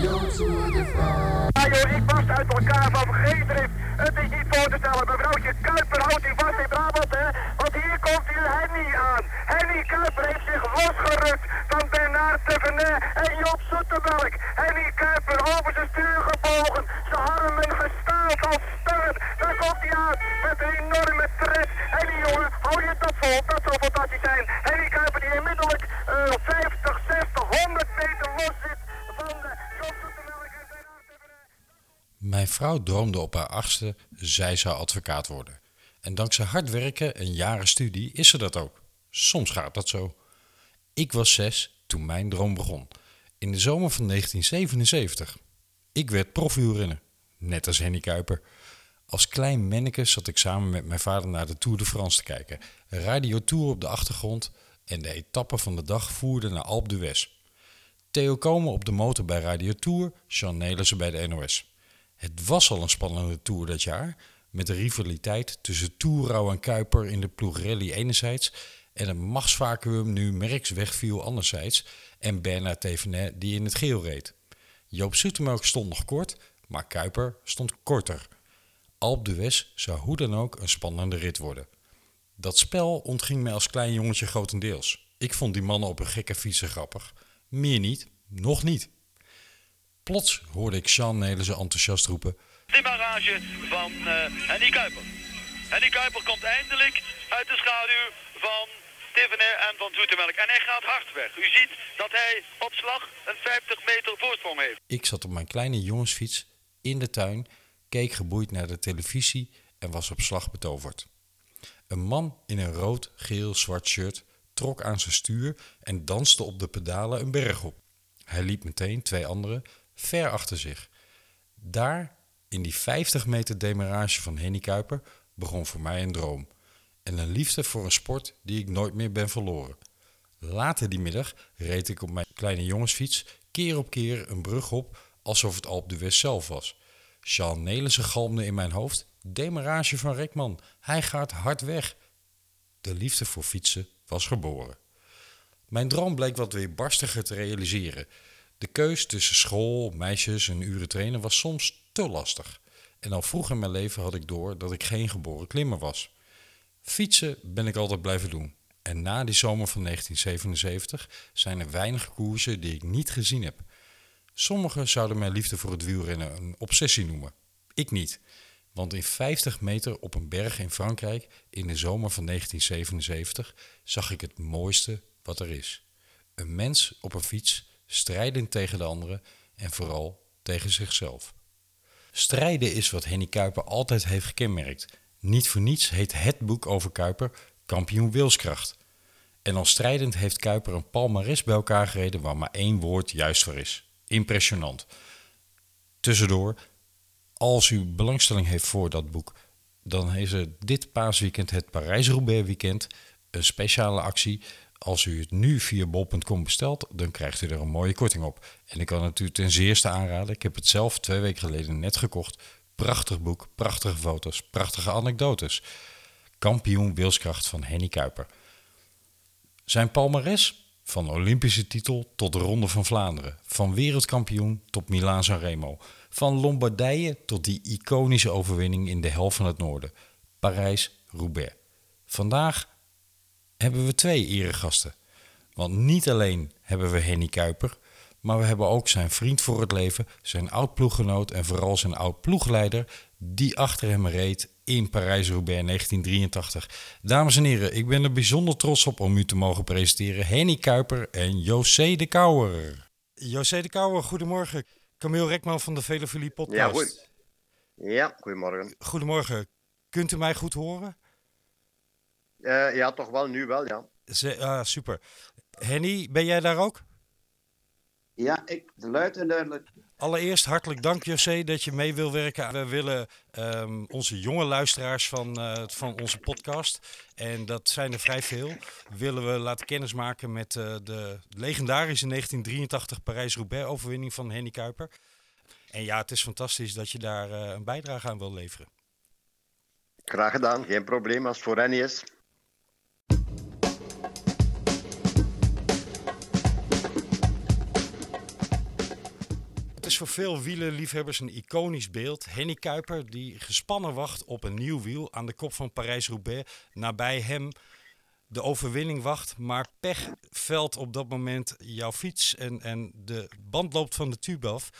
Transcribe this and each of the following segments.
Ja ik barst uit elkaar van geestdrift. Het is niet voor te stellen. Mevrouwtje Kuiper houdt u vast in Brabant, hè. Want hier komt u Henny aan. Henny Kuiper heeft zich losgerukt van Bernard Tevenet en Job Zoetemelk. Henny Kuiper over vrouw droomde op haar achtste, zij zou advocaat worden. En dankzij hard werken en jaren studie is ze dat ook. Soms gaat dat zo. Ik was zes toen mijn droom begon. In de zomer van 1977. Ik werd profielrenner, net als Henny Kuiper. Als klein manneke zat ik samen met mijn vader naar de Tour de France te kijken. Radio Tour op de achtergrond en de etappe van de dag voerde naar Alpe d'Huez. Theo Komen op de motor bij Radio Tour, Jean Nelissen bij de NOS. Het was al een spannende Tour dat jaar, met de rivaliteit tussen Toerau en Kuiper in de ploeg Rally enerzijds en het machtsvacuum nu Merckx wegviel anderzijds en Bernard Thévenet die in het geel reed. Joop Zoetemelk stond nog kort, maar Kuiper stond korter. Alpe d'Huez zou hoe dan ook een spannende rit worden. Dat spel ontging mij als klein jongetje grotendeels. Ik vond die mannen op een gekke fietsen grappig. Meer niet, nog niet. Plots hoorde ik Sean Nelissen enthousiast roepen... demarrage van eh Henny Kuiper. Henny Kuiper komt eindelijk uit de schaduw van Tivenet en van Zoetemelk. En hij gaat hard weg. U ziet dat hij op slag een 50 meter voorsprong heeft. Ik zat op mijn kleine jongensfiets in de tuin, keek geboeid naar de televisie en was op slag betoverd. Een man in een rood, geel, zwart shirt trok aan zijn stuur en danste op de pedalen een berg op. Hij liep meteen twee anderen ver achter zich. Daar, in die 50 meter demarage van Henny Kuiper, begon voor mij een droom. En een liefde voor een sport die ik nooit meer ben verloren. Later die middag reed ik op mijn kleine jongensfiets keer op keer een brug op alsof het Alp de West zelf was. Sean Nelissen galmde in mijn hoofd. Demarage van Rekman, hij gaat hard weg. De liefde voor fietsen was geboren. Mijn droom bleek wat weer barstiger te realiseren. De keus tussen school, meisjes en uren trainen was soms te lastig. En al vroeg in mijn leven had ik door dat ik geen geboren klimmer was. Fietsen ben ik altijd blijven doen. En na die zomer van 1977 zijn er weinig koersen die ik niet gezien heb. Sommigen zouden mijn liefde voor het wielrennen een obsessie noemen. Ik niet. Want in 50 meter op een berg in Frankrijk in de zomer van 1977 zag ik het mooiste wat er is. Een mens op een fiets, strijdend tegen de anderen en vooral tegen zichzelf. Strijden is wat Henny Kuiper altijd heeft gekenmerkt. Niet voor niets heet het boek over Kuiper Kampioen Wilskracht. En als strijdend heeft Kuiper een palmares bij elkaar gereden waar maar één woord juist voor is. Impressionant. Tussendoor, als u belangstelling heeft voor dat boek, dan is er dit paasweekend het Parijs-Roubaix weekend een speciale actie. Als u het nu via bol.com bestelt, dan krijgt u er een mooie korting op. En ik kan het u ten zeerste aanraden. Ik heb het zelf twee weken geleden net gekocht. Prachtig boek, prachtige foto's, prachtige anekdotes. Kampioen wilskracht van Henny Kuiper. Zijn palmares? Van Olympische titel tot de Ronde van Vlaanderen. Van wereldkampioen tot Milaan-San Remo. Van Lombardije tot die iconische overwinning in de helft van het noorden. Parijs-Roubaix. Vandaag hebben we twee eregasten. Want niet alleen hebben we Henny Kuiper, maar we hebben ook zijn vriend voor het leven, zijn oud-ploeggenoot en vooral zijn oud-ploegleider, die achter hem reed in Parijs-Roubaix 1983. Dames en heren, ik ben er bijzonder trots op om u te mogen presenteren Henny Kuiper en José de Kouwer. José de Kouwer, goedemorgen. Camille Rekman van de Vele podcast. Ja, goed. Ja, goedemorgen. Goedemorgen. Kunt u mij goed horen? Eh, ja, toch wel, nu wel, ja. Ze, ah, super. Henny, ben jij daar ook? Ja, ik, de luid en duidelijk. Allereerst hartelijk dank José dat je mee wil werken. We willen ehm, onze jonge luisteraars van, eh, van onze podcast, en dat zijn er vrij veel, willen we laten kennismaken met eh, de legendarische 1983 Parijs-Roubaix overwinning van Henny Kuiper. En ja, het is fantastisch dat je daar eh, een bijdrage aan wil leveren. Graag gedaan, geen probleem als het voor hen is. Het is voor veel wielerliefhebbers een iconisch beeld. Henny Kuiper die gespannen wacht op een nieuw wiel aan de kop van Parijs-Roubaix. Nabij hem de overwinning wacht, maar pech velt op dat moment jouw fiets en, en de band loopt van de tube af.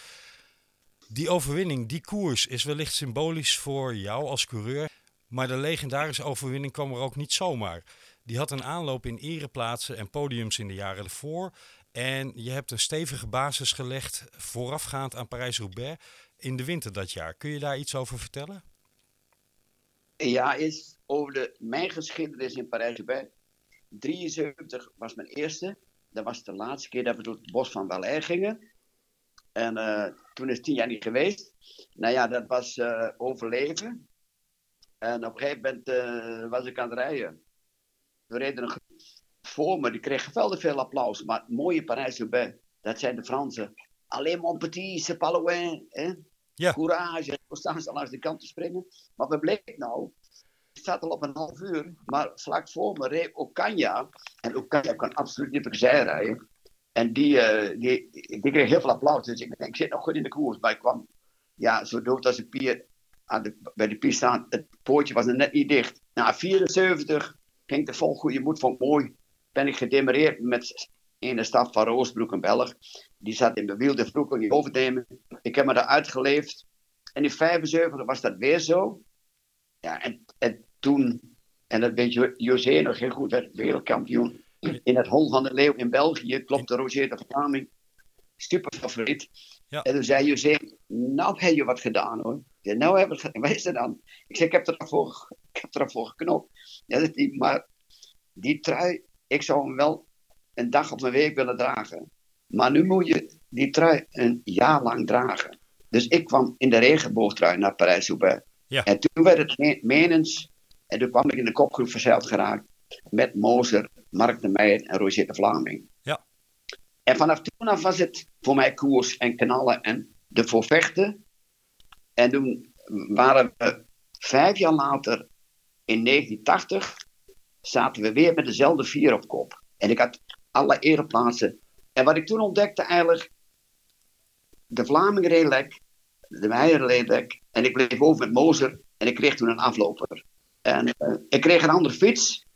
Die overwinning, die koers is wellicht symbolisch voor jou als coureur. Maar de legendarische overwinning kwam er ook niet zomaar. Die had een aanloop in ereplaatsen en podiums in de jaren ervoor. En je hebt een stevige basis gelegd voorafgaand aan Parijs-Roubaix in de winter dat jaar. Kun je daar iets over vertellen? Ja, is over de, mijn geschiedenis in Parijs-Roubaix. 73 was mijn eerste. Dat was de laatste keer dat we door het bos van Valais gingen. En uh, toen is het tien jaar niet geweest. Nou ja, dat was uh, overleven. En op een gegeven moment uh, was ik aan het rijden. We reden een voor me, die kreeg geweldig veel applaus. Maar het mooie Parijs-Roubaix, dat zijn de Fransen. Alleen mon petit, c'est pas loin. Hè? Ja. Courage, we staan ze langs de kant te springen. Maar wat bleek nou? Ik zat al op een half uur, maar vlak voor me reed Okanja. En Okanja kan absoluut niet op zij rijden. En die, uh, die, die kreeg heel veel applaus. Dus ik denk, ik zit nog goed in de koers. Maar ik kwam ja, zo dood als een pier aan de, bij de pier staan. Het poortje was er net niet dicht. Na 74 ging de vol goede moed, ik mooi. Ben ik gedemareerd met een staf van Roosbroek, een Belg. Die zat in de wilde vroeg niet over te nemen. Ik heb me daar uitgeleefd. En in 75 was dat weer zo. Ja, en, en toen, en dat weet José nog heel goed, werd wereldkampioen. In het Hol van de Leeuw in België klopte Roger de Vlaming. Super favoriet. Ja. En toen zei José, nou heb je wat gedaan hoor. Nou heb ik, wat is er dan? Ik zei, ik heb ervoor, ik heb ervoor geknopt. Ja, dat niet, maar die trui, ik zou hem wel een dag of een week willen dragen. Maar nu moet je die trui een jaar lang dragen. Dus ik kwam in de regenboogtrui naar Parijs-Roubaix. Ja. En toen werd het me menens. En toen kwam ik in de kopgroep verzeild geraakt. Met Moser, Mark de Meijer en Roger de Vlaming. Ja. En vanaf toen af was het voor mij koers en knallen en de vechten. En toen waren we vijf jaar later, in 1980, zaten we weer met dezelfde vier op kop. En ik had alle ereplaatsen. En wat ik toen ontdekte eigenlijk, de Vlaming reed lek, de Meijer reed lek, en ik bleef over met Moser en ik kreeg toen een afloper. En uh, ik kreeg een andere fiets.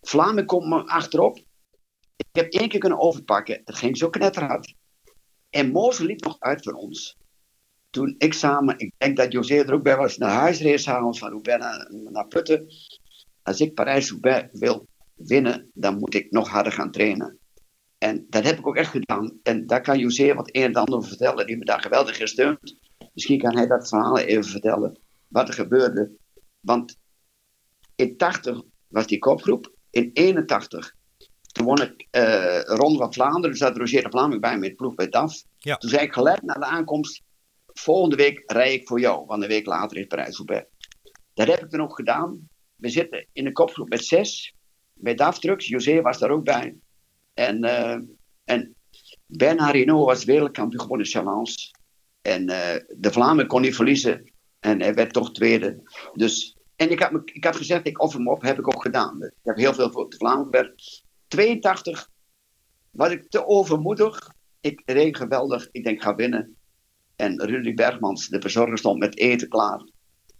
Vlaming komt me achterop. Ik heb één keer kunnen overpakken. Het ging zo knetterhard. En Moser liep nog uit voor ons. Toen ik samen, ik denk dat José er ook bij was, naar huis reed s'avonds van Roubaix naar, naar Putten. Als ik Parijs-Roubaix wil winnen, dan moet ik nog harder gaan trainen. En dat heb ik ook echt gedaan. En daar kan José wat een en ander over vertellen, die me daar geweldig gesteund. Misschien kan hij dat verhaal even vertellen, wat er gebeurde. Want in 80 was die kopgroep. In 81 toen won ik uh, Ronde van Vlaanderen. Dus zat Roger de Vlaming bij met ploeg bij DAF. Ja. Toen zei ik gelijk na de aankomst: volgende week rij ik voor jou. Want een week later is Parijs-Roubaix. Dat heb ik dan ook gedaan. We zitten in een kopgroep met zes. Bij DAF Trucks. José was daar ook bij. En, uh, en Hinault was wereldkampioen geworden in Challenge. En uh, de Vlaming kon niet verliezen. En hij werd toch tweede. Dus, en ik had, ik had gezegd, ik offer hem op. Heb ik ook gedaan. Ik heb heel veel voor de gewerkt. 82 was ik te overmoedig. Ik reed geweldig. Ik denk, ga winnen. En Rudy Bergmans, de verzorger, stond met eten klaar.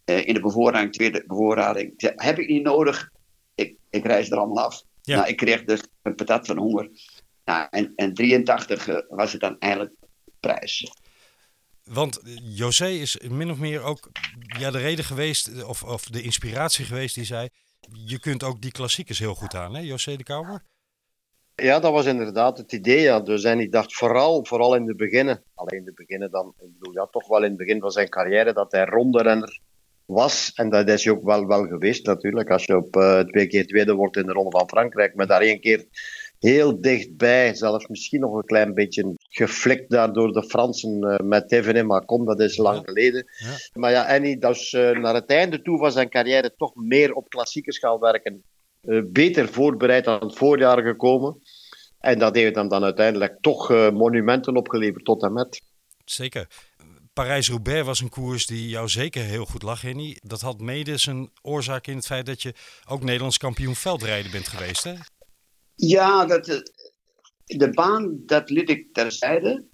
Uh, in de bevoorrading, tweede bevoorrading. Ik zei, heb ik niet nodig. Ik, ik reis er allemaal af. Ja. Nou, ik kreeg dus een patat van honger. Nou, en, en 83 uh, was het dan eigenlijk prijs. Want José is min of meer ook ja, de reden geweest, of, of de inspiratie geweest die zei... Je kunt ook die klassiekers heel goed aan, hè, José de Kouwer? Ja, dat was inderdaad het idee. Ja. Dus en ik dacht vooral, vooral in de beginnen, alleen in de beginnen dan, ik bedoel ja, toch wel in het begin van zijn carrière, dat hij ronderenner was. En dat is hij ook wel, wel geweest natuurlijk. Als je op uh, twee keer tweede wordt in de Ronde van Frankrijk, maar daar één keer heel dichtbij, zelfs misschien nog een klein beetje geflikt daar door de Fransen uh, met Thévenet Macon, dat is lang Ja. geleden. Ja. Maar ja, en hij dus uh, naar het einde toe van zijn carrière toch meer op klassiekers gaan werken. Beter voorbereid dan het voorjaar gekomen. En dat heeft hem dan uiteindelijk toch uh, monumenten opgeleverd tot en met. Zeker. Parijs-Roubaix was een koers die jou zeker heel goed lag, Henny. Dat had mede zijn oorzaak in het feit dat je ook Nederlands kampioen veldrijden bent geweest, hè? Ja, dat, de baan, dat liet ik terzijde.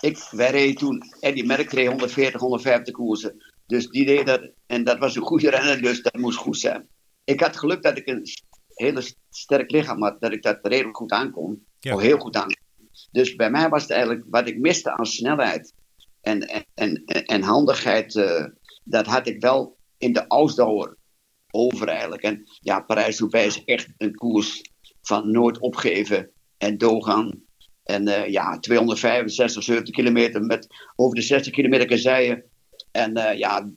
ik, wij reden toen, Eddie Merck reed 140, 150 koersen. Dus die deed dat, en dat was een goede renner, dus dat moest goed zijn. Ik had geluk dat ik een hele sterk lichaam had, dat ik dat redelijk goed aankon. Ja. Heel goed aankon. Dus bij mij was het eigenlijk wat ik miste aan snelheid en, en, en, en handigheid, eh, dat had ik wel in de Ausdauer over eigenlijk. En ja, Parijs-Roubaix is echt een koers van nooit opgeven en doorgaan. En eh, ja, 265, 70 kilometer met over de 60 kilometer kasseien. En eh, ja,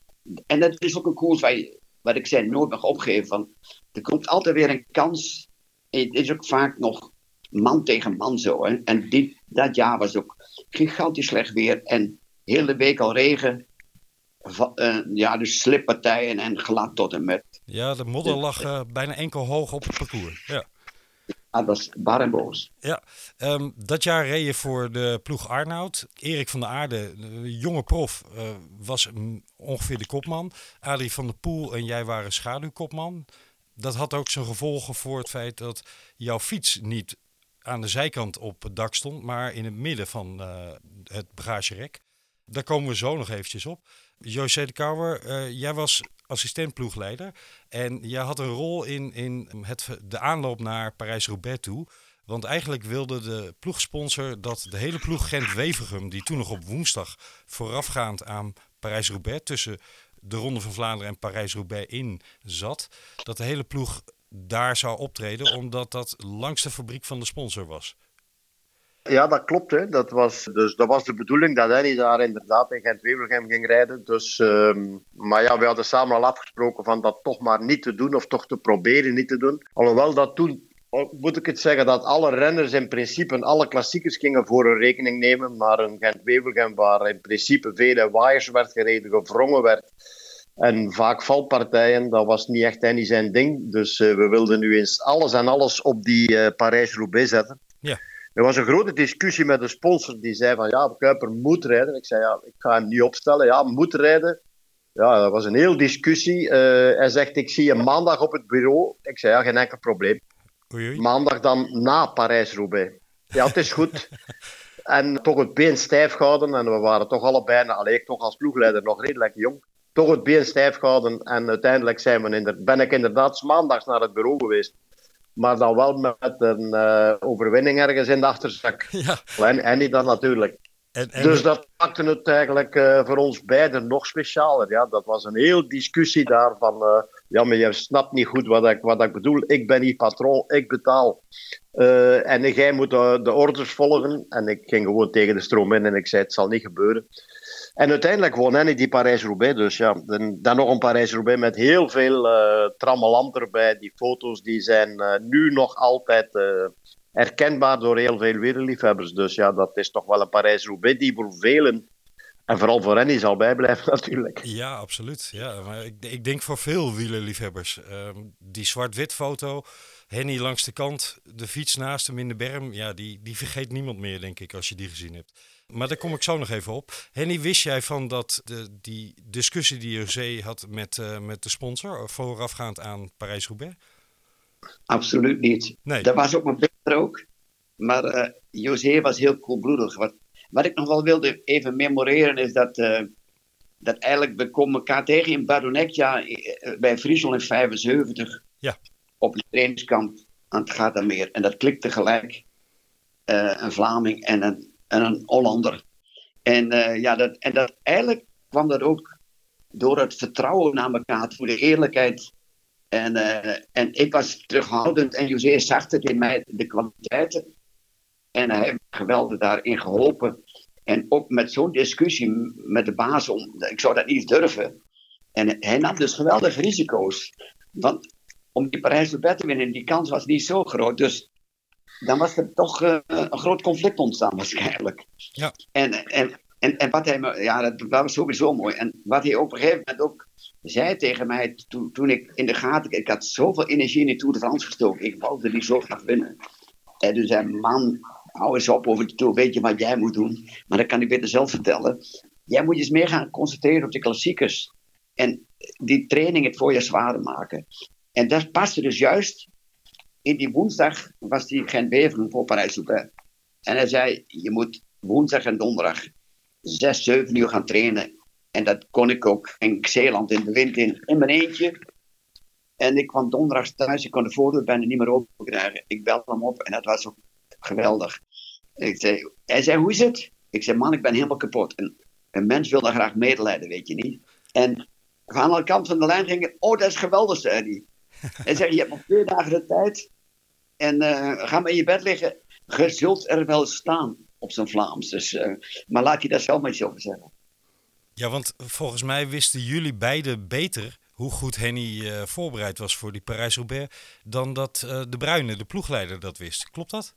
en dat is ook een koers waar je, wat ik zei, nooit mag opgeven. Van, er komt altijd weer een kans. Het is ook vaak nog man tegen man zo. Hè? En dit, dat jaar was ook gigantisch slecht weer. En hele week al regen. Va- eh, ja, dus slippartijen en glad tot en met. Ja, de modder lag eh, bijna enkel hoog op het parcours. Ja. Dat was bar en boos. Ja, ehm, dat jaar reed je voor de ploeg Arnoud. Erik van der Aarde, de jonge prof, eh, was ongeveer de kopman. Adrie van der Poel en jij waren schaduwkopman. Dat had ook zijn gevolgen voor het feit dat jouw fiets niet aan de zijkant op het dak stond, maar in het midden van eh, het bagagerek. Daar komen we zo nog eventjes op. José de Kouwer, eh, jij was assistent-ploegleider en jij had een rol in, in het, de aanloop naar Parijs-Roubaix toe. Want eigenlijk wilde de ploegsponsor dat de hele ploeg Gent-Wevergem, die toen nog op woensdag voorafgaand aan Parijs-Roubaix tussen de Ronde van Vlaanderen en Parijs-Roubaix in zat, dat de hele ploeg daar zou optreden, omdat dat langs de fabriek van de sponsor was. Ja, dat klopt. Hè. Dat, was, dus, dat was de bedoeling dat Henny daar inderdaad in Gent-Wevelgem ging rijden. Dus, ehm, maar ja, we hadden samen al afgesproken van dat toch maar niet te doen of toch te proberen niet te doen. Alhoewel dat toen, moet ik het zeggen, dat alle renners in principe alle klassiekers gingen voor hun rekening nemen. Maar een Gent-Wevelgem waar in principe vele waaiers werd gereden, gevrongen werd. En vaak valpartijen, dat was niet echt Henny zijn ding. Dus eh, we wilden nu eens alles en alles op die eh, Parijs-Roubaix zetten. Ja. Er was een grote discussie met de sponsor die zei van ja, Kuiper moet rijden. Ik zei ja, ik ga hem niet opstellen. Ja, moet rijden. Ja, dat was een heel discussie. Eh, hij zegt ik zie je maandag op het bureau. Ik zei ja, geen enkel probleem. Oei, oei. Maandag dan na Parijs-Roubaix. Ja, het is goed. en toch het been stijf gehouden. En we waren toch allebei, nou, ik toch als ploegleider nog redelijk jong. Toch het been stijf gehouden. En uiteindelijk zijn we ben ik inderdaad maandags naar het bureau geweest. Maar dan wel met een eh, overwinning ergens in de achterzak. Ja, En, en niet dan natuurlijk. en, en Dus dat maakte het eigenlijk eh, voor ons beiden nog specialer. Ja, dat was een heel discussie daar van... eh, ja, maar je snapt niet goed wat ik, wat ik bedoel. Ik ben niet patroon, ik betaal. En jij moet de, de orders volgen. En ik ging gewoon tegen de stroom in en ik zei, het zal niet gebeuren. En uiteindelijk won Henny die Parijs-Roubaix. Dus ja, dan, dan nog een Parijs-Roubaix met heel veel eh trammeland erbij. Die foto's die zijn eh, nu nog altijd eh, herkenbaar door heel veel wielerliefhebbers. Dus ja, dat is toch wel een Parijs-Roubaix die voor velen, en vooral voor Henny, zal bijblijven natuurlijk. Ja, absoluut. Ja, maar ik, ik denk voor veel wielerliefhebbers. Ehm, die zwart-wit foto, Henny langs de kant, de fiets naast hem in de berm. Ja, die, die vergeet niemand meer, denk ik, als je die gezien hebt. Maar daar kom ik zo nog even op. Henny, wist jij van dat de, die discussie die José had met, eh, met de sponsor, voorafgaand aan Parijs-Roubaix? Absoluut niet. Nee. Dat was ook mijn beter ook. Maar eh José was heel koelbloedig. Wat, wat ik nog wel wilde even memoreren is dat, eh, dat eigenlijk we komen elkaar tegen in Baroneccia eh, bij Friesland in 75. Ja. Op een trainingskamp aan het Gatameer. En dat klikte gelijk. Eh, een Vlaming en een, en een Hollander. En, eh, ja, dat, en dat, eigenlijk kwam dat ook door het vertrouwen naar elkaar toe, de eerlijkheid. En, eh, en ik was terughoudend en José zag het in mij, de kwaliteiten. En hij heeft geweldig daarin geholpen. En ook met zo'n discussie met de baas, om, ik zou dat niet durven. En hij nam dus geweldige risico's. Want om die Parijs-Roubaix te winnen, die kans was niet zo groot. Dus dan was er toch eh, een groot conflict ontstaan waarschijnlijk. Ja. En, en, en, en wat hij me, ja, dat, was sowieso mooi. En wat hij op een gegeven moment ook zei tegen mij, toen, toen ik in de gaten, ik had zoveel energie in de Tour de France gestoken, ik wilde die zo graag winnen. En toen zei man, hou eens op over de Tour, weet je wat jij moet doen? Maar dat kan ik beter zelf vertellen. Jij moet je eens meer gaan concentreren op de klassiekers. En die training het voor je zwaarder maken. En dat paste dus juist in die woensdag was die Gent-Beveren voor Parijs-Roubaix. En hij zei, je moet woensdag en donderdag zes, zeven uur gaan trainen. En dat kon ik ook in Zeeland in de wind in, in mijn eentje. En ik kwam donderdag thuis, ik kon de voordeur bijna niet meer open krijgen. Ik belde hem op en dat was ook geweldig. Ik zei, hij zei, hoe is het? Ik zei, man, ik ben helemaal kapot. En een mens wil dan graag medelijden, weet je niet. En aan de kant van de lijn gingen, oh, dat is geweldig, zei hij. Hij zei, je hebt nog twee dagen de tijd. En uh, ga maar in je bed liggen. Je zult er wel staan op zijn Vlaams. Dus, uh, maar laat je daar zelf maar iets over zeggen. Ja, want volgens mij wisten jullie beiden beter hoe goed Henny uh, voorbereid was voor die Parijs-Roubaix dan dat uh, de Bruine, de ploegleider, dat wist. Klopt dat?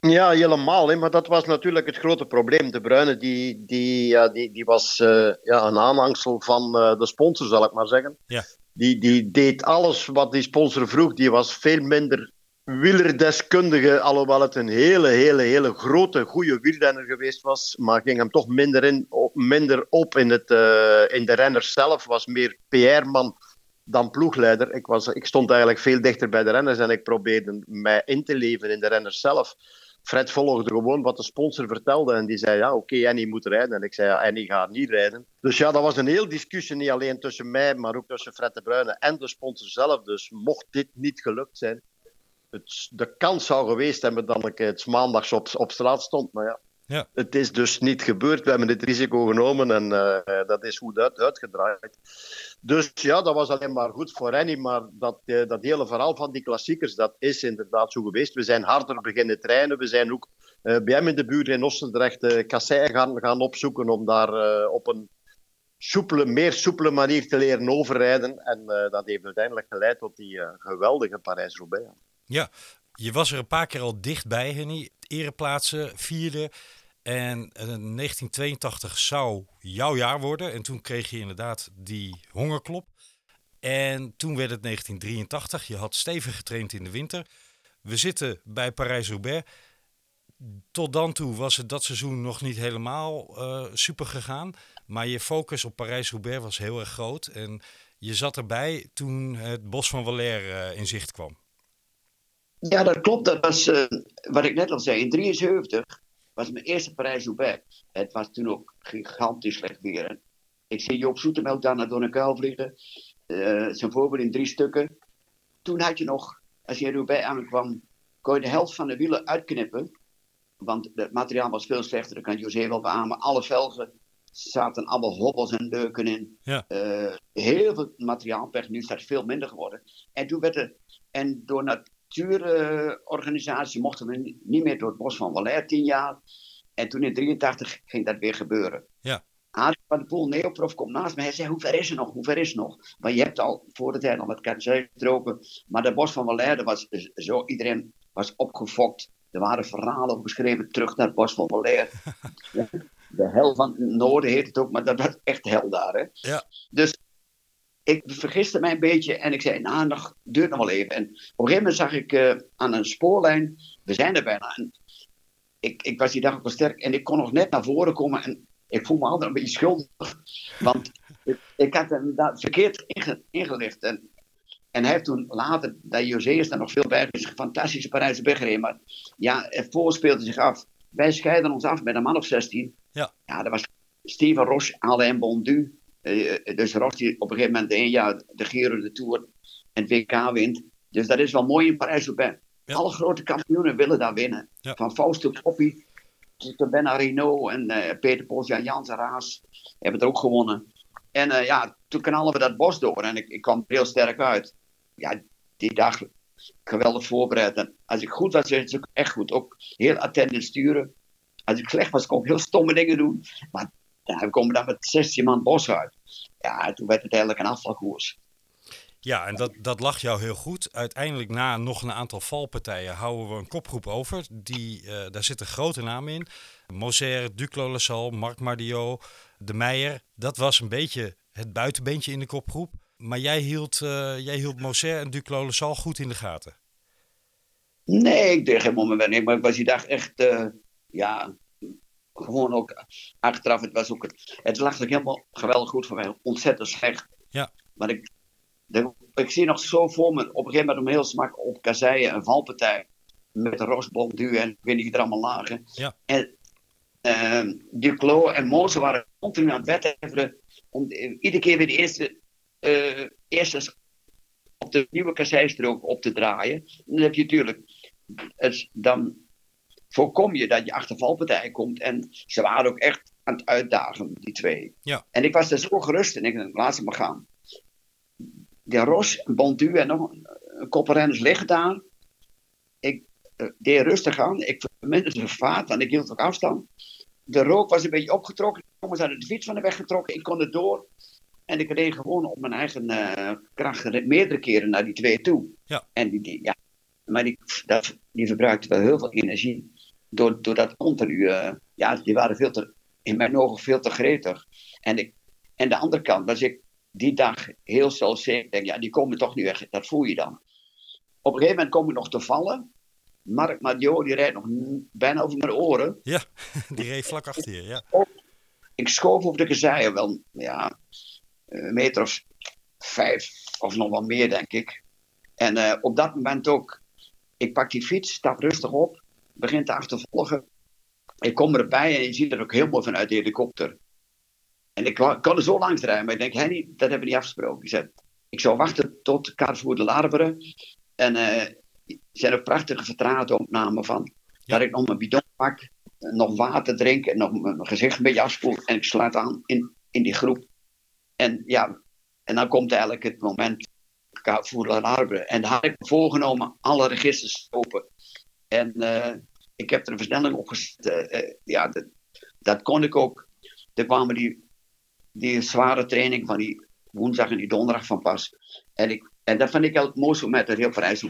Ja, helemaal. Hè? Maar dat was natuurlijk het grote probleem. De Bruine die, die, ja, die, die was uh, ja, een aanhangsel van de sponsor, zal ik maar zeggen. Ja. Die, die deed alles wat die sponsor vroeg. Die was veel minder wielerdeskundige, alhoewel het een hele, hele, hele grote, goede wielrenner geweest was, maar ging hem toch minder, in, op, minder op in, het, uh, in de renner zelf, was meer PR-man dan ploegleider. Ik, was, ik stond eigenlijk veel dichter bij de renners en ik probeerde mij in te leven in de renners zelf. Fred volgde gewoon wat de sponsor vertelde en die zei, ja, oké, Annie moet rijden. En ik zei, ja, Annie gaat niet rijden. Dus ja, dat was een heel discussie, niet alleen tussen mij, maar ook tussen Fred de Bruyne en de sponsor zelf. Dus mocht dit niet gelukt zijn, het, de kans zou geweest hebben dat ik het maandags op, op straat stond. Maar ja, ja, het is dus niet gebeurd. We hebben het risico genomen en uh, dat is goed uit, uitgedraaid. Dus ja, dat was alleen maar goed voor Rennie. Maar dat, uh, dat hele verhaal van die klassiekers, dat is inderdaad zo geweest. We zijn harder beginnen trainen. We zijn ook uh, bij hem in de buurt in Ossendrecht uh, kasseien gaan, gaan opzoeken om daar op een soepele, meer soepele manier te leren overrijden. En dat heeft uiteindelijk geleid tot die geweldige Parijs-Roubaix. Ja, je was er een paar keer al dichtbij, Henny. Ereplaatsen, vierde. En in 1982 zou jouw jaar worden. En toen kreeg je inderdaad die hongerklop. En toen werd het 1983. Je had stevig getraind in de winter. We zitten bij Parijs-Roubaix. Tot dan toe was het dat seizoen nog niet helemaal uh, super gegaan. Maar je focus op Parijs-Roubaix was heel erg groot. En je zat erbij toen het Bos van Valère uh, in zicht kwam. Ja, dat klopt. Dat was uh, wat ik net al zei. In 73 was mijn eerste Parijs-Roubaix. Het was toen ook gigantisch slecht weer. Ik zie Joop Zoetemelk daar door een kuil vliegen. Uh, zijn voorbeeld in drie stukken. Toen had je nog, als je in Roubaix aankwam, kon je de helft van de wielen uitknippen. Want het materiaal was veel slechter, dat kan José wel beamen. Alle velgen zaten allemaal hobbels en leuken in. Ja. Uh, heel veel materiaalpech, nu is dat veel minder geworden. En toen werd er, en door natuurorganisatie mochten we niet meer door het bos van Valère tien jaar. En toen in 83 ging dat weer gebeuren. Ja. Adrie van de Poel, neoprof, komt naast me. Hij zei, hoe ver is er nog? Hoe ver is er nog? Maar je hebt al voor de tijd al met kansei getrokken. Maar de bos van Valère was zo, iedereen was opgefokt. Er waren verhalen beschreven terug naar het bos van Valère. de hel van het noorden heet het ook, maar dat was echt hel daar. Hè? Ja. Dus ik vergiste mij een beetje en ik zei, nou, nog, duurt nog wel even. En op een gegeven moment zag ik uh, aan een spoorlijn, we zijn er bijna. En ik, ik was die dag ook wel sterk en ik kon nog net naar voren komen en ik voel me altijd een beetje schuldig. Want ik, ik had hem daar verkeerd inge, ingelicht. En, en hij heeft toen later, dat José is daar nog veel bij, is een fantastische Parijse bergreden. Maar ja, het voorspeelde zich af. Wij scheiden ons af met een man of 16. Ja. Ja, dat was Steven Roche, Alain Bondu. Uh, dus Roche die op een gegeven moment één jaar de Giro de Tour en WK wint. Dus dat is wel mooi in Parijs-Roubaix. Ja. Alle grote kampioenen willen daar winnen. Ja. Van Fausto Coppi tot Ben Arino en uh, Peter Polsja, Jans Raas hebben het ook gewonnen. En uh, ja, toen knallen we dat bos door en ik, ik kwam er heel sterk uit. Ja, die dag geweldig voorbereid. En als ik goed was, was het ook echt goed. Ook heel attent in sturen. Als ik slecht was, kon ik heel stomme dingen doen. Maar ja, we komen dan met 16 man bos uit. Ja, toen werd het eigenlijk een afvalkoers. Ja, en dat, dat lag jou heel goed. Uiteindelijk na nog een aantal valpartijen houden we een kopgroep over. Die, uh, daar zitten grote namen in. Moser, Duclos Lassalle, Marc Mardio, De Meijer. Dat was een beetje het buitenbeentje in de kopgroep. Maar jij hield, uh, jij hield Moser en Duclos Lassalle goed in de gaten. Nee, ik deed geen moment niet. Maar ik was die dag echt, uh, ja, gewoon ook achteraf. Het, was ook, het, het lag ook helemaal geweldig goed voor mij. Ontzettend slecht. Ja. Maar ik, de, ik zie nog zo voor me, op een gegeven moment om heel smak op kasseien, een valpartij. Met een Ros Bondu en ik weet niet wie er allemaal lagen. Ja. En uh, Duclos en Moze waren continu aan het wedijveren om iedere keer weer de eerste, uh, eerste op de nieuwe kasseistrook op te draaien. Dan heb je natuurlijk, het, dan voorkom je dat je achtervalpartij komt. En ze waren ook echt aan het uitdagen, die twee. Ja. En ik was er zo gerust en ik dacht, laat ze maar gaan. De Ros, Bondu en nog een kopperrenners liggen daar. Ik uh, deed rustig aan. Ik verminderde de vaart, want ik hield ook afstand. De rook was een beetje opgetrokken. De jongens hadden de fiets van de weg getrokken. Ik kon er door. En ik reed gewoon op mijn eigen uh, kracht meerdere keren naar die twee toe. Ja. En die, die ja, maar die, dat, die verbruikte wel heel veel energie. Door, door dat continu, uh, ja, die waren veel te, in mijn ogen veel te gretig. En, ik, en de andere kant was ik die dag heel zelfzeker. denk, ja, die komen toch nu weg. Dat voel je dan. Op een gegeven moment kom ik nog te vallen. Mark Madio, die rijdt nog bijna over mijn oren. Ja, die reed vlak achter je, ja. Ik schoof over de kasseien wel, ja, een meter of vijf of nog wel meer, denk ik. En uh, op dat moment ook, ik pak die fiets, stap rustig op, begin te achtervolgen. Ik kom erbij en je ziet er ook heel mooi vanuit de helikopter. En ik kan er zo langs rijden, maar ik denk, dat hebben we niet afgesproken. Ik, zei, ik zou wachten tot Carrefour de Larberen. En uh, er zijn ook prachtige vertraagopnamen van. Ja. Dat ik nog mijn bidon pak, nog water drink en nog mijn gezicht een beetje afspoel. En ik sluit aan in, in die groep. En ja, en dan komt eigenlijk het moment voor de Larberen. En daar had ik me voorgenomen alle registers te open. En uh, ik heb er een versnelling op gezet. Uh, uh, ja, dat, dat, kon ik ook. Er kwamen die, die zware training van die woensdag en die donderdag van pas. En, ik, en dat vond ik het mooiste moment dat heel parijs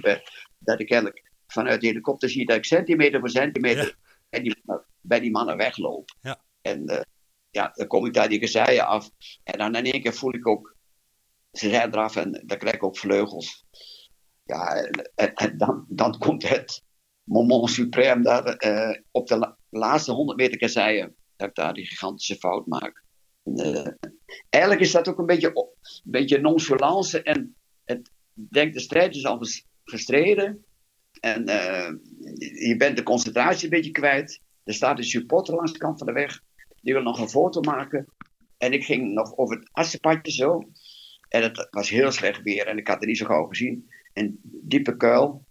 Dat ik eigenlijk vanuit de helikopter zie dat ik centimeter voor centimeter ja. bij, die, bij die mannen wegloop. Ja. En ja, dan kom ik daar die kasseien af. En dan in één keer voel ik ook, ze zijn eraf en dan krijg ik ook vleugels. Ja, en, en dan, dan komt het moment suprême daar uh, op de la laatste 100 meter kasseien, dat ik daar die gigantische fout maak. En, uh, eigenlijk is dat ook een beetje, een beetje nonchalance en het, denk de strijd is al gestreden. En uh, je bent de concentratie een beetje kwijt. Er staat een supporter langs de kant van de weg. Die wil nog een foto maken. En ik ging nog over het assenpadje zo. En het was heel slecht weer en ik had het niet zo gauw gezien. Een diepe kuil.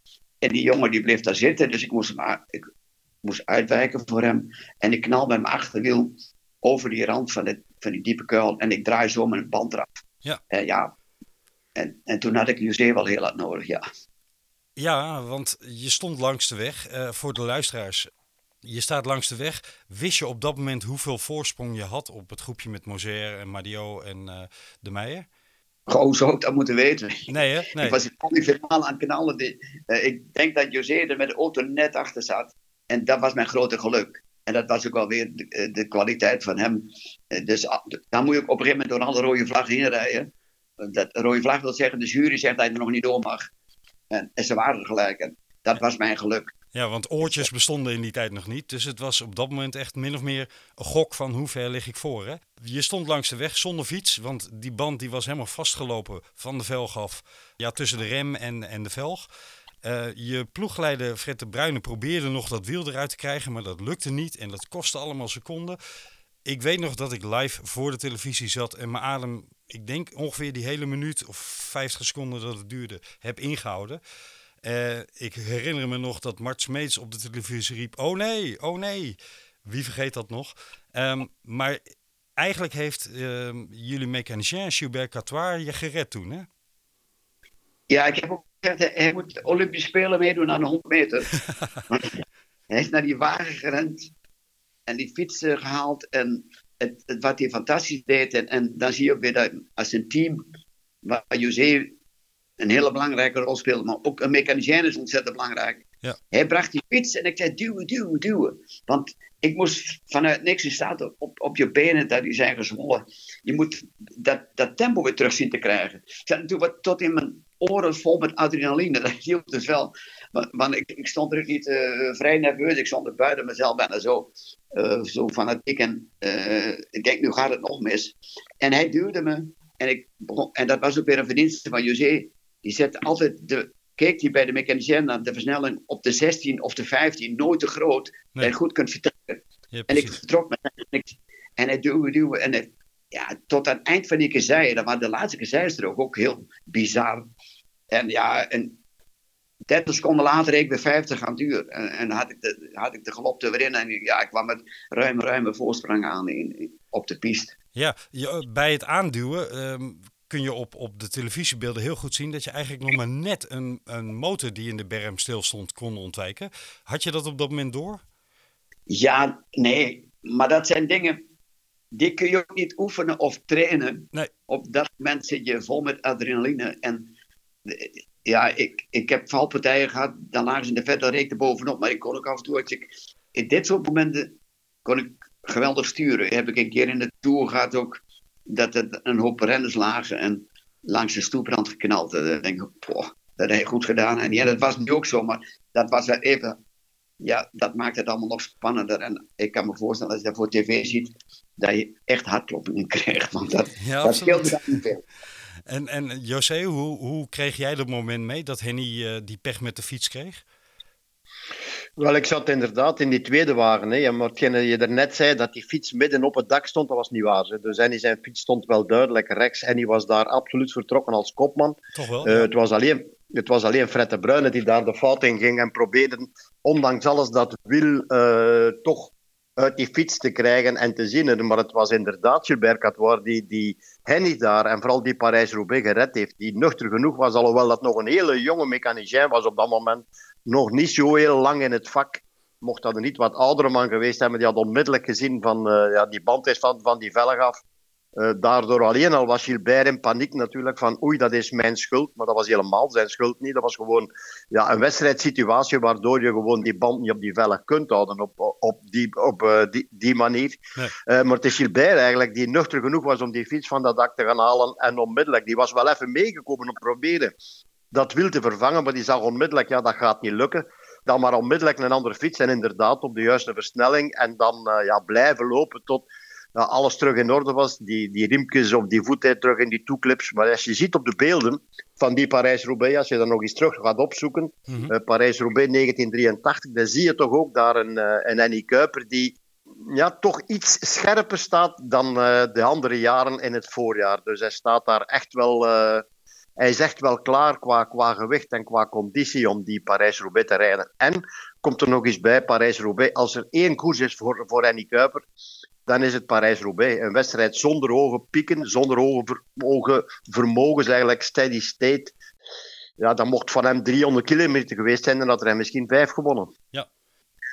En die jongen die bleef daar zitten, dus ik moest, maar, ik moest uitwijken voor hem. En ik knal met mijn achterwiel over die rand van, van die diepe kuil. En ik draai zo mijn band eraf. Ja. En, ja. En, en toen had ik José wel heel hard nodig, ja. Ja, want je stond langs de weg. Uh, voor de luisteraars, je staat langs de weg. Wist je op dat moment hoeveel voorsprong je had op het groepje met Moser en Madio en uh, De Meijer? Gewoon zou ik dat moeten weten. Nee, hè? Nee. Ik was die finale aan het knallen. Uh, ik denk dat José er met de auto net achter zat. En dat was mijn grote geluk. En dat was ook wel weer de, de kwaliteit van hem. Uh, dus dan moet je ook op een gegeven moment door alle rode vlaggen heen rijden. Dat rode vlag wil zeggen, de jury zegt dat je er nog niet door mag. En, en ze waren er gelijk. En dat was mijn geluk. Ja, want oortjes bestonden in die tijd nog niet. Dus het was op dat moment echt min of meer een gok van hoe ver lig ik voor. Hè? Je stond langs de weg zonder fiets, want die band die was helemaal vastgelopen van de velg af. Ja, tussen de rem en, en de velg. Uh, je ploegleider Fred de Bruyne probeerde nog dat wiel eruit te krijgen, maar dat lukte niet en dat kostte allemaal seconden. Ik weet nog dat ik live voor de televisie zat en mijn adem, ik denk ongeveer die hele minuut of 50 seconden dat het duurde, heb ingehouden. Uh, ik herinner me nog dat Mart Smeets op de televisie riep: Oh nee, oh nee. Wie vergeet dat nog? Um, maar eigenlijk heeft uh, jullie mechanicien Gilbert Catoir je gered toen, hè? Ja, ik heb ook gezegd: hij moet de Olympische Spelen meedoen aan de 100 meter. hij is naar die wagen gerend en die fiets gehaald. En het, het, wat hij fantastisch deed. En, en dan zie je ook weer dat als een team, waar José een hele belangrijke rol speelde. Maar ook een mechanicien is ontzettend belangrijk. Ja. Hij bracht die fiets en ik zei duwen, duwen, duwen. Want ik moest vanuit niks in staat op, op je benen, dat die zijn gezwollen. Je moet dat, dat tempo weer terug zien te krijgen. Ik zat natuurlijk tot in mijn oren vol met adrenaline. Dat hielp dus wel. Want, want ik, ik, stond er niet uh, vrij nerveus. Ik stond er buiten mezelf bijna zo, uh, zo fanatiek. En uh, ik denk, nu gaat het nog mis. En hij duwde me. En, ik begon, en dat was ook weer een verdienste van José. Die zet altijd de, keek hij bij de mechanicien naar de versnelling op de 16 of de 15, nooit te groot, nee. dat je goed kunt vertrekken. Ja, En ik vertrok met hem en, ik, en hij duwde, duwde. En hij- ja, tot aan het eind van die keer dat waren de laatste keer ook, ook heel bizar. En ja, en 30 seconden later reed ik weer 50 aan het uur. En, en had, ik de, had ik de galop er weer in. En ja, ik kwam met ruime, ruime voorsprong aan in, in- op de piste. Ja, je, bij het aanduwen ehm, kun je op, op de televisiebeelden heel goed zien dat je eigenlijk nog maar net een, een motor die in de berm stil stond kon ontwijken. Had je dat op dat moment door? Ja, nee, maar dat zijn dingen die kun je ook niet oefenen of trainen. Nee. Op dat moment zit je vol met adrenaline. En ja, ik, ik heb valpartijen gehad, dan lagen ze in de vet, dan reed ik er bovenop. Maar ik kon ook af en toe, als ik, in dit soort momenten kon ik geweldig sturen. Heb ik een keer in de Tour gehad ook, dat er een hoop renners lagen en langs de stoeprand geknald. En dan denk ik, poh, dat heb je goed gedaan. En ja, dat was nu ook zo, maar dat was even ja, dat maakt het allemaal nog spannender. En ik kan me voorstellen, als je dat voor tv ziet, dat je echt hartkloppingen krijgt. Want dat, Ja, dat scheelt dan niet veel. En, en José, hoe, hoe kreeg jij dat moment mee dat Henny eh, die pech met de fiets kreeg? Wel, ik zat inderdaad in die tweede wagen. Hè. Maar hetgene je daarnet zei, dat die fiets midden op het dak stond, dat was niet waar. Hè. Dus zijn fiets stond wel duidelijk rechts. En hij was daar absoluut vertrokken als kopman. Toch wel? Eh, het, was alleen, het was alleen Fred de Bruyne die daar de fout in ging en probeerde, ondanks alles, dat wiel eh, toch uit die fiets te krijgen en te zien. Maar het was inderdaad Gilbert Catoir die, die daar en vooral die Parijs-Roubaix gered heeft. Die nuchter genoeg was, alhoewel dat nog een hele jonge mechanicien was op dat moment. Nog niet zo heel lang in het vak. Mocht dat een niet wat oudere man geweest hebben, die had onmiddellijk gezien van eh, ja, die band is van, van die velg af. Eh, daardoor alleen al was Gilbert in paniek natuurlijk van oei, dat is mijn schuld. Maar dat was helemaal zijn schuld niet. Dat was gewoon ja, een wedstrijdsituatie waardoor je gewoon die band niet op die velg kunt houden op, op, die, op eh, die, die manier. Nee. Eh, maar het is Gilbert eigenlijk die nuchter genoeg was om die fiets van dat dak te gaan halen. En onmiddellijk, die was wel even meegekomen om te proberen dat wiel te vervangen. Maar die zag onmiddellijk, ja, dat gaat niet lukken. Dan maar onmiddellijk een andere fiets en inderdaad op de juiste versnelling. En dan ja, blijven lopen tot ja, alles terug in orde was. Die, die riempjes of die voetheid terug in die toeclips. Maar als je ziet op de beelden van die Parijs-Roubaix, als je dan nog eens terug gaat opzoeken, eh, Parijs-Roubaix 1983, dan zie je toch ook daar een, eh, een Annie Kuiper die ja, toch iets scherper staat dan eh, de andere jaren in het voorjaar. Dus hij staat daar echt wel... hij is echt wel klaar qua, qua gewicht en qua conditie om die Parijs-Roubaix te rijden. En komt er nog eens bij, Parijs-Roubaix, als er één koers is voor, voor Annie Kuiper, dan is het Parijs-Roubaix. Een wedstrijd zonder hoge pieken, zonder hoge, ver- vermogens, eigenlijk steady state. Ja, dan mocht van hem 300 kilometer geweest zijn en had er misschien vijf gewonnen.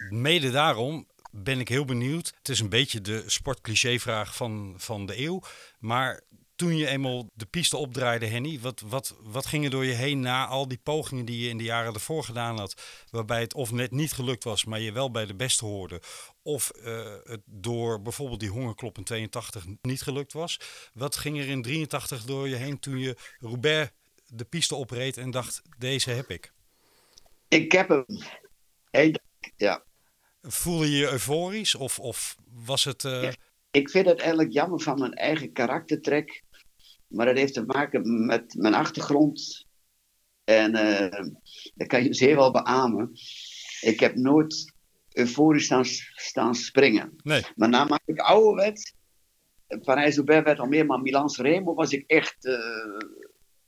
Mede daarom ben ik heel benieuwd. Het is een beetje de sportclichévraag van, van de eeuw. Maar toen je eenmaal de piste opdraaide, Henny, wat, wat, wat ging er door je heen na al die pogingen die je in de jaren ervoor gedaan had? Waarbij het of net niet gelukt was, maar je wel bij de beste hoorde. Of eh, het door bijvoorbeeld die hongerklop in 82 niet gelukt was. Wat ging er in 83 door je heen toen je Roubaix de piste opreed en dacht, deze heb ik? Ik heb hem. Ja. Voelde je je euforisch of, of was het... eh, Ja. Ik vind het eigenlijk jammer van mijn eigen karaktertrek. Maar dat heeft te maken met mijn achtergrond. En eh, dat kan je zeer wel beamen. Ik heb nooit euforisch staan, staan springen. Nee. Maar naarmate ik ouder werd, Parijs-Roubaix werd al meer, maar Milan Remo was ik echt, eh,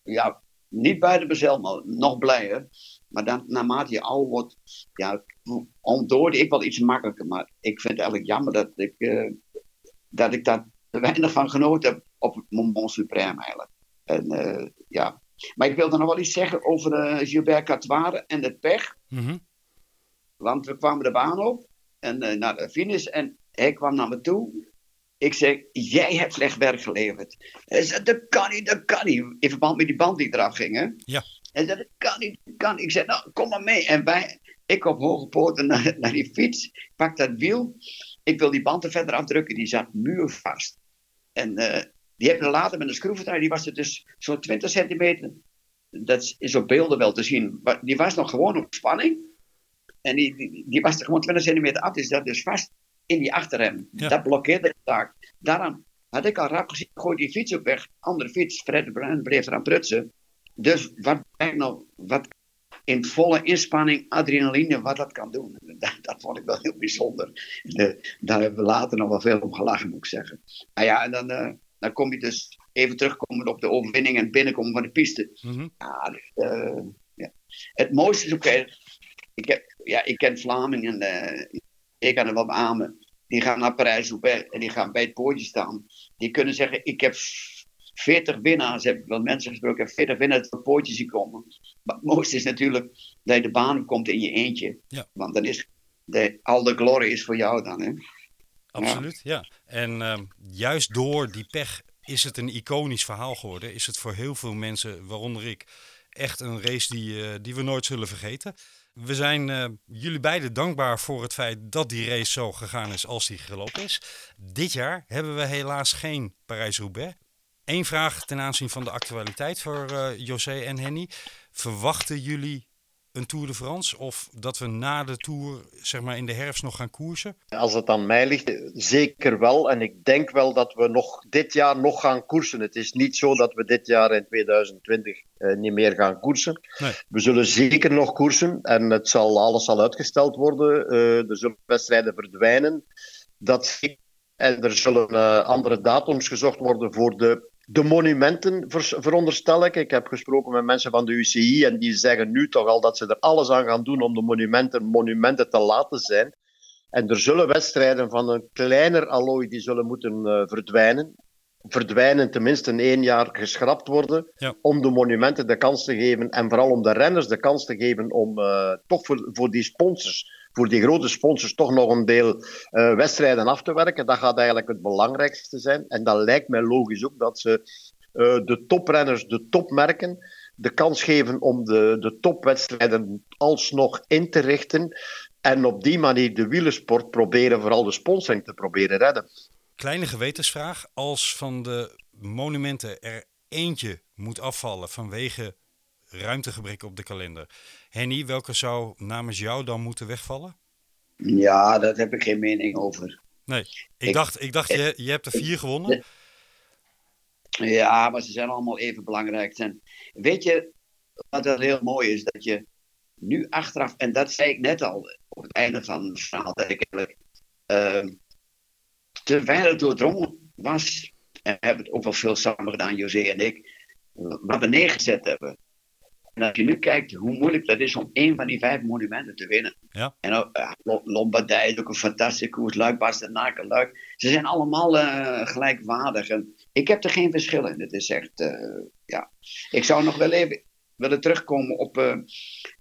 ja, niet buiten mezelf, maar nog blijer. Maar dan, naarmate je ouder wordt, ja, ontdoorde ik wel iets makkelijker. Maar ik vind het eigenlijk jammer dat ik, eh, dat ik daar weinig van genoten op het Moment Supreme eigenlijk. En, eh, ja. Maar ik wilde nog wel iets zeggen over eh, Gilbert Catoire en het pech. mhm. Want we kwamen de baan op en eh, naar de finish en hij kwam naar me toe. Ik zeg, jij hebt slecht werk geleverd. Hij zei, dat kan niet, dat kan niet. In verband met die band die eraf ging, hè? Ja. Hij zei, dat kan niet, dat kan niet. Ik zei, nou, kom maar mee. En wij, ik op hoge poten naar, naar die fiets, pak dat wiel. Ik wil die band er verder afdrukken, die zat muurvast. En eh, die hebben we later met een schroevendraaier, die was er dus zo'n 20 centimeter. Dat is op beelden wel te zien. Maar die was nog gewoon op spanning. En die, die, die was er gewoon 20 centimeter af, dus dat is vast in die achterrem. Ja. Dat blokkeerde de taak. Daarom had ik al rap gezien, gooi die fiets op weg. Andere fiets, Fred Bruin bleef eraan prutsen. Dus wat, nou, wat in volle inspanning, adrenaline, wat dat kan doen. Dat, dat vond ik wel heel bijzonder. De, daar hebben we later nog wel veel om gelachen, moet ik zeggen. Nou ja, en dan, uh, dan kom je dus even terugkomen op de overwinning en binnenkomen van de piste. Mhm. Ja, dus, uh, ja. Het mooiste is ook, ik, heb, ja, ik ken Vlamingen, uh, ik kan er wel beamen. Die gaan naar Parijs-Roubaix en die gaan bij het poortje staan. Die kunnen zeggen, ik heb 40 winnaars, heb ik wel mensen gesproken, 40 winnaars het poortje zien komen. Maar het mooiste is natuurlijk dat je de baan komt in je eentje. Ja. Want dan is de, al de glorie is voor jou dan. Hè? Absoluut, ja. ja. En uh, juist door die pech is het een iconisch verhaal geworden. Is het voor heel veel mensen, waaronder ik, echt een race die, uh, die we nooit zullen vergeten. We zijn uh, jullie beiden dankbaar voor het feit dat die race zo gegaan is als die gelopen is. Dit jaar hebben we helaas geen Parijs-Roubaix. Eén vraag ten aanzien van de actualiteit voor uh, José en Henny. Verwachten jullie een Tour de France of dat we na de Tour zeg maar in de herfst nog gaan koersen? Als het aan mij ligt, zeker wel. En ik denk wel dat we nog dit jaar nog gaan koersen. Het is niet zo dat we dit jaar in 2020 uh, niet meer gaan koersen. Nee. We zullen zeker nog koersen en het zal, alles zal uitgesteld worden. Uh, er zullen wedstrijden verdwijnen. Dat en er zullen uh, andere datums gezocht worden voor de de monumenten, ver, veronderstel ik. Ik heb gesproken met mensen van de UCI en die zeggen nu toch al dat ze er alles aan gaan doen om de monumenten monumenten te laten zijn. En er zullen wedstrijden van een kleiner allooi die zullen moeten uh, verdwijnen. Verdwijnen, tenminste in één jaar geschrapt worden. Ja. Om de monumenten de kans te geven en vooral om de renners de kans te geven om uh, toch voor, voor die sponsors voor die grote sponsors toch nog een deel uh, wedstrijden af te werken. Dat gaat eigenlijk het belangrijkste zijn. En dat lijkt mij logisch ook dat ze uh, de toprenners, de topmerken, de kans geven om de, de topwedstrijden alsnog in te richten. En op die manier de wielersport proberen, vooral de sponsoring te proberen redden. Kleine gewetensvraag. Als van de monumenten er eentje moet afvallen vanwege ruimtegebrek op de kalender. Henny, welke zou namens jou dan moeten wegvallen? Ja, daar heb ik geen mening over. Nee, ik, ik dacht, ik dacht je, je hebt er vier gewonnen. Ja, maar ze zijn allemaal even belangrijk. En weet je, wat heel mooi is, dat je nu achteraf, en dat zei ik net al op het einde van het verhaal, dat ik eigenlijk uh, te weinig doordrongen was. En we hebben het ook wel veel samen gedaan, José en ik, wat we neergezet hebben. En als je nu kijkt hoe moeilijk dat is om één van die vijf monumenten te winnen. Ja. En ook, uh, Lombardij is ook een fantastische koers. Luik, Bastenaken, Luik. Ze zijn allemaal uh, gelijkwaardig. En ik heb er geen verschil in. Het is echt, uh, ja. Ik zou nog wel even willen terugkomen op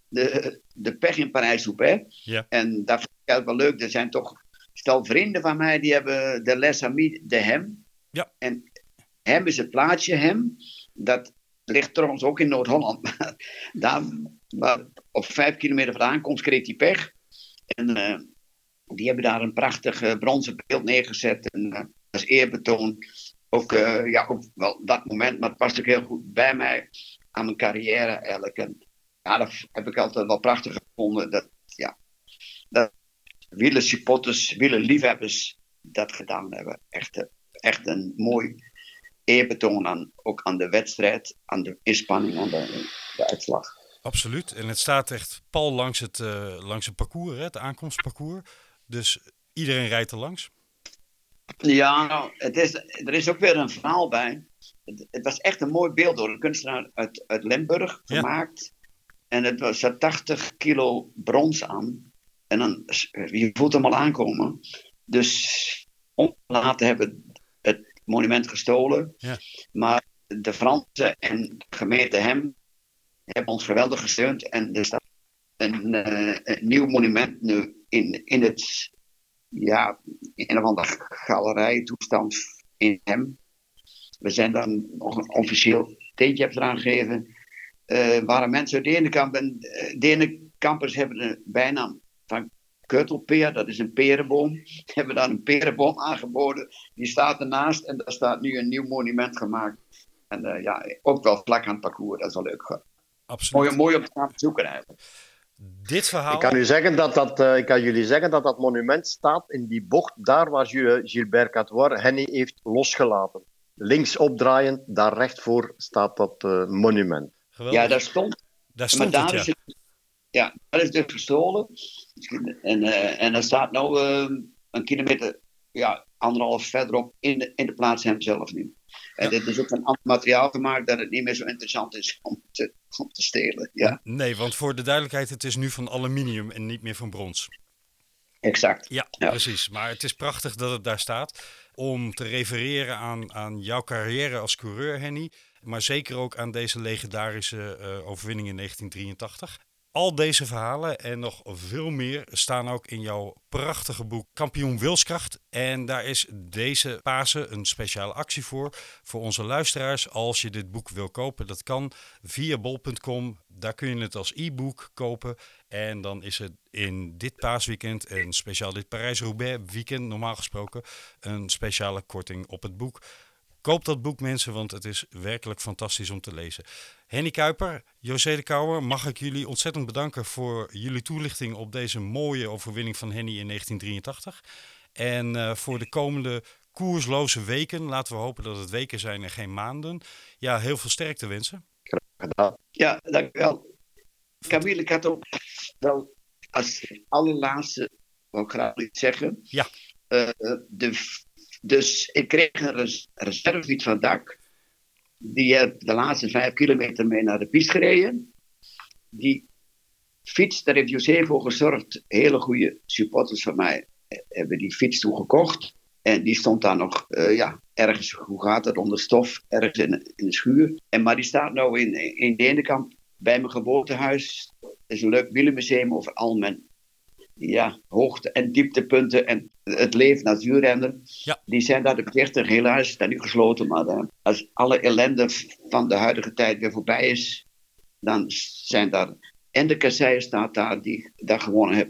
de, de pech in Parijs-Roubaix. Ja. En dat vind ik wel leuk. Er zijn toch stel vrienden van mij die hebben de Les Amis de Hem. Ja. En Hem is het plaatsje Hem. Dat ligt trouwens ook in Noord-Holland. Daar, op vijf kilometer van de aankomst kreeg hij pech. En uh, die hebben daar een prachtig uh, bronzen beeld neergezet. En uh, als eerbetoon. Ook, ja, ook wel dat moment, maar het past ook heel goed bij mij. Aan mijn carrière eigenlijk. En ja, dat heb ik altijd wel prachtig gevonden. Dat, ja, dat wielersupporters, wielerliefhebbers dat gedaan hebben. Echt, echt een mooi eerbetoon aan, ook aan de wedstrijd, aan de inspanning, aan de, de uitslag. Absoluut. En het staat echt pal langs het, uh, langs het parcours, hè, het aankomstparcours. Dus iedereen rijdt er langs. Ja, nou, het is, er is ook weer een verhaal bij. Het, het, was echt een mooi beeld door een kunstenaar uit, uit Limburg gemaakt. Ja. En het was 80 kilo brons aan. En dan, je voelt hem al aankomen. Dus laten hebben monument gestolen. Ja. Maar de Fransen en de gemeente Hem hebben ons geweldig gesteund. En er staat een, uh, een nieuw monument nu in, in het, ja, in een of andere galerij-toestand in Hem. We zijn dan nog een officieel teentje eraan gegeven. Uh, waren mensen uit Denenkamp. En uh, Denenkampers hebben de bijnaam Keutelpeer, dat is een perenboom. We hebben daar een perenboom aangeboden. Die staat ernaast en daar staat nu een nieuw monument gemaakt. En uh, ja, ook wel vlak aan het parcours, dat is wel leuk. Absoluut. Mooi, mooi om te gaan zoeken eigenlijk. Dit verhaal... Ik kan, u zeggen dat dat, uh, ik kan jullie zeggen dat dat monument staat in die bocht daar waar Gilbert Catoir Henny heeft losgelaten. Links opdraaiend, daar recht voor staat dat uh, monument. Geweldig. Ja, daar stond. Daar stond maar het, daar ja. is het, Ja, dat is dus gestolen. En, uh, en er staat nu uh, een kilometer, ja, anderhalf verderop in de, in de plaats hem zelf nu. En dit is ook van ander materiaal gemaakt dat het niet meer zo interessant is om te, om te stelen. Ja. Nee, want voor de duidelijkheid, het is nu van aluminium en niet meer van brons. Exact. Ja, ja, precies. Maar het is prachtig dat het daar staat. Om te refereren aan, aan jouw carrière als coureur, Henny. Maar zeker ook aan deze legendarische uh, overwinning in 1983. Al deze verhalen en nog veel meer staan ook in jouw prachtige boek Kampioen Wilskracht. En daar is deze Pasen een speciale actie voor. Voor onze luisteraars, als je dit boek wil kopen, dat kan via bol.com. Daar kun je het als e-book kopen. En dan is het in dit paasweekend en speciaal dit Parijs-Roubaix weekend normaal gesproken een speciale korting op het boek. Koop dat boek mensen, want het is werkelijk fantastisch om te lezen. Henny Kuiper, José de Kouwer, mag ik jullie ontzettend bedanken voor jullie toelichting op deze mooie overwinning van Henny in 1983. En uh, voor de komende koersloze weken, laten we hopen dat het weken zijn en geen maanden. Ja, heel veel sterkte wensen. Ja, dankjewel. Camille, ik had ook wel als allerlaatste, wil ik graag iets zeggen. Ja. Uh, de dus ik kreeg een res reservefiets van dak. Die heb de laatste vijf kilometer mee naar de piste gereden. Die fiets, daar heeft José voor gezorgd. Hele goede supporters van mij hebben die fiets toen gekocht. En die stond daar nog, uh, ja, ergens, hoe gaat het, onder stof, ergens in, in de schuur. En, maar die staat nu in, in Denenkamp bij mijn geboortehuis. Het is een leuk wielenmuseum over al mijn ja, hoogte- en dieptepunten en het leven als wielrenner. Ja. Die zijn daar de bezichtig. Helaas is dat nu gesloten, maar uh, als alle ellende van de huidige tijd weer voorbij is, dan zijn daar. En de kasseien staat daar, die daar gewonnen heb.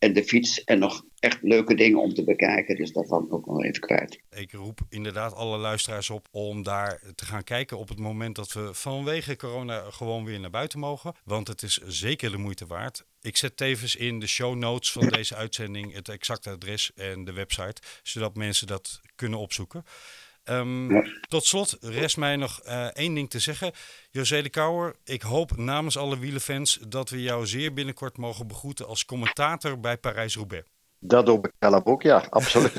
En de fiets en nog echt leuke dingen om te bekijken. Dus dat valt ook nog even kwijt. Ik roep inderdaad alle luisteraars op om daar te gaan kijken op het moment dat we vanwege corona gewoon weer naar buiten mogen. Want het is zeker de moeite waard. Ik zet tevens in de show notes van deze uitzending het exacte adres en de website, zodat mensen dat kunnen opzoeken. Um, ja. Tot slot rest mij nog uh, één ding te zeggen. José de Kouwer, ik hoop namens alle wielenfans dat we jou zeer binnenkort mogen begroeten als commentator bij Parijs-Roubaix. Dat hoop ik zelf ook, ja, absoluut.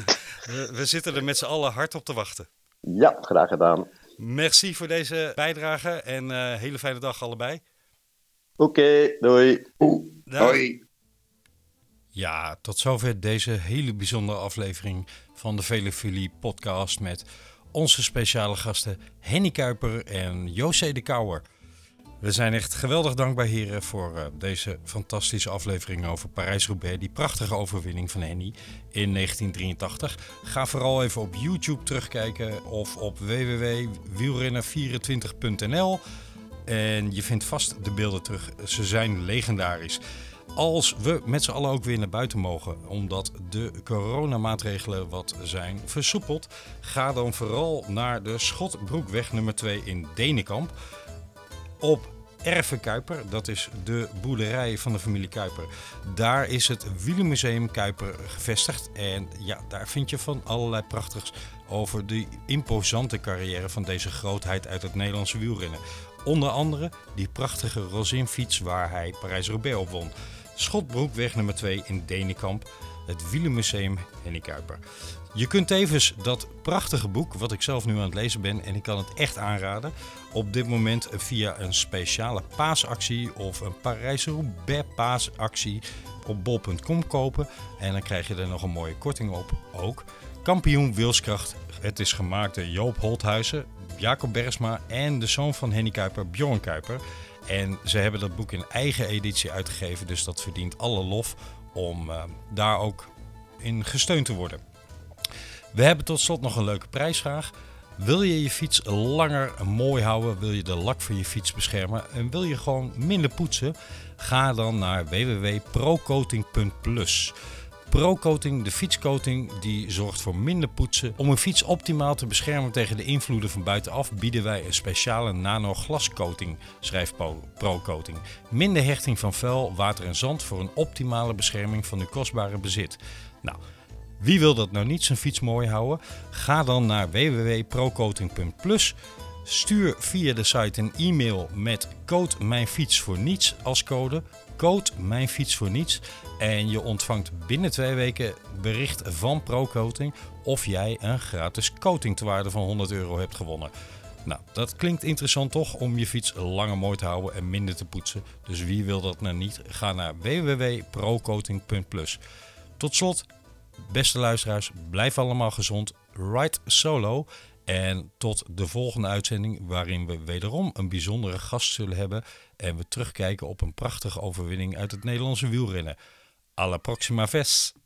we, we, zitten er met z'n allen hard op te wachten. Ja, graag gedaan. Merci voor deze bijdrage en uh, hele fijne dag allebei. Oké, okay, doei. Doei. Ja, tot zover deze hele bijzondere aflevering van de Vele podcast met onze speciale gasten Henny Kuiper en José de Kouwer. We zijn echt geweldig dankbaar heren voor uh, deze fantastische aflevering over Parijs-Roubaix. Die prachtige overwinning van Henny in 1983. Ga vooral even op YouTube terugkijken of op www.wielrenner24.nl. En je vindt vast de beelden terug. Ze zijn legendarisch. Als we met z'n allen ook weer naar buiten mogen, omdat de coronamaatregelen wat zijn versoepeld, ga dan vooral naar de Schotbroekweg nummer 2 in Denenkamp. Op Erve Kuiper, dat is de boerderij van de familie Kuiper. Daar is het Wielenmuseum Kuiper gevestigd. En ja, daar vind je van allerlei prachtigs over de imposante carrière van deze grootheid uit het Nederlandse wielrennen. Onder andere die prachtige Rosin-fiets waar hij Parijs-Roubaix op won. Schotbroekweg nummer 2 in Denenkamp, het Wielenmuseum Henny Kuiper. Je kunt tevens dat prachtige boek, wat ik zelf nu aan het lezen ben, en ik kan het echt aanraden, op dit moment via een speciale paasactie of een Parijs-Roubaix paasactie op bol.com kopen. En dan krijg je er nog een mooie korting op ook. Kampioen Wilskracht. Het is gemaakt door Joop Holthuizen, Jacob Bersma en de zoon van Henny Kuiper, Bjorn Kuiper. En ze hebben dat boek in eigen editie uitgegeven, dus dat verdient alle lof om uh, daar ook in gesteund te worden. We hebben tot slot nog een leuke prijsvraag. Wil je je fiets langer mooi houden? Wil je de lak van je fiets beschermen? En wil je gewoon minder poetsen? Ga dan naar www.procoating.plus. ProCoating, de fietscoating, die zorgt voor minder poetsen. Om een fiets optimaal te beschermen tegen de invloeden van buitenaf bieden wij een speciale nano-glascoating, schrijft ProCoating. Minder hechting van vuil, water en zand voor een optimale bescherming van uw kostbare bezit. Nou, wie wil dat nou niet zijn fiets mooi houden? Ga dan naar www.procoating.plus. Stuur via de site een e-mail met code Mijn Fiets voor Niets als code. Code Mijn Fiets voor Niets. En je ontvangt binnen twee weken bericht van ProCoating of jij een gratis coating te waarde van 100 euro hebt gewonnen. Nou, dat klinkt interessant toch om je fiets langer mooi te houden en minder te poetsen. Dus wie wil dat nou niet? Ga naar www.procoating.plus. Tot slot, beste luisteraars, blijf allemaal gezond. Ride solo. En tot de volgende uitzending, waarin we wederom een bijzondere gast zullen hebben. En we terugkijken op een prachtige overwinning uit het Nederlandse wielrennen. Alla proxima vez!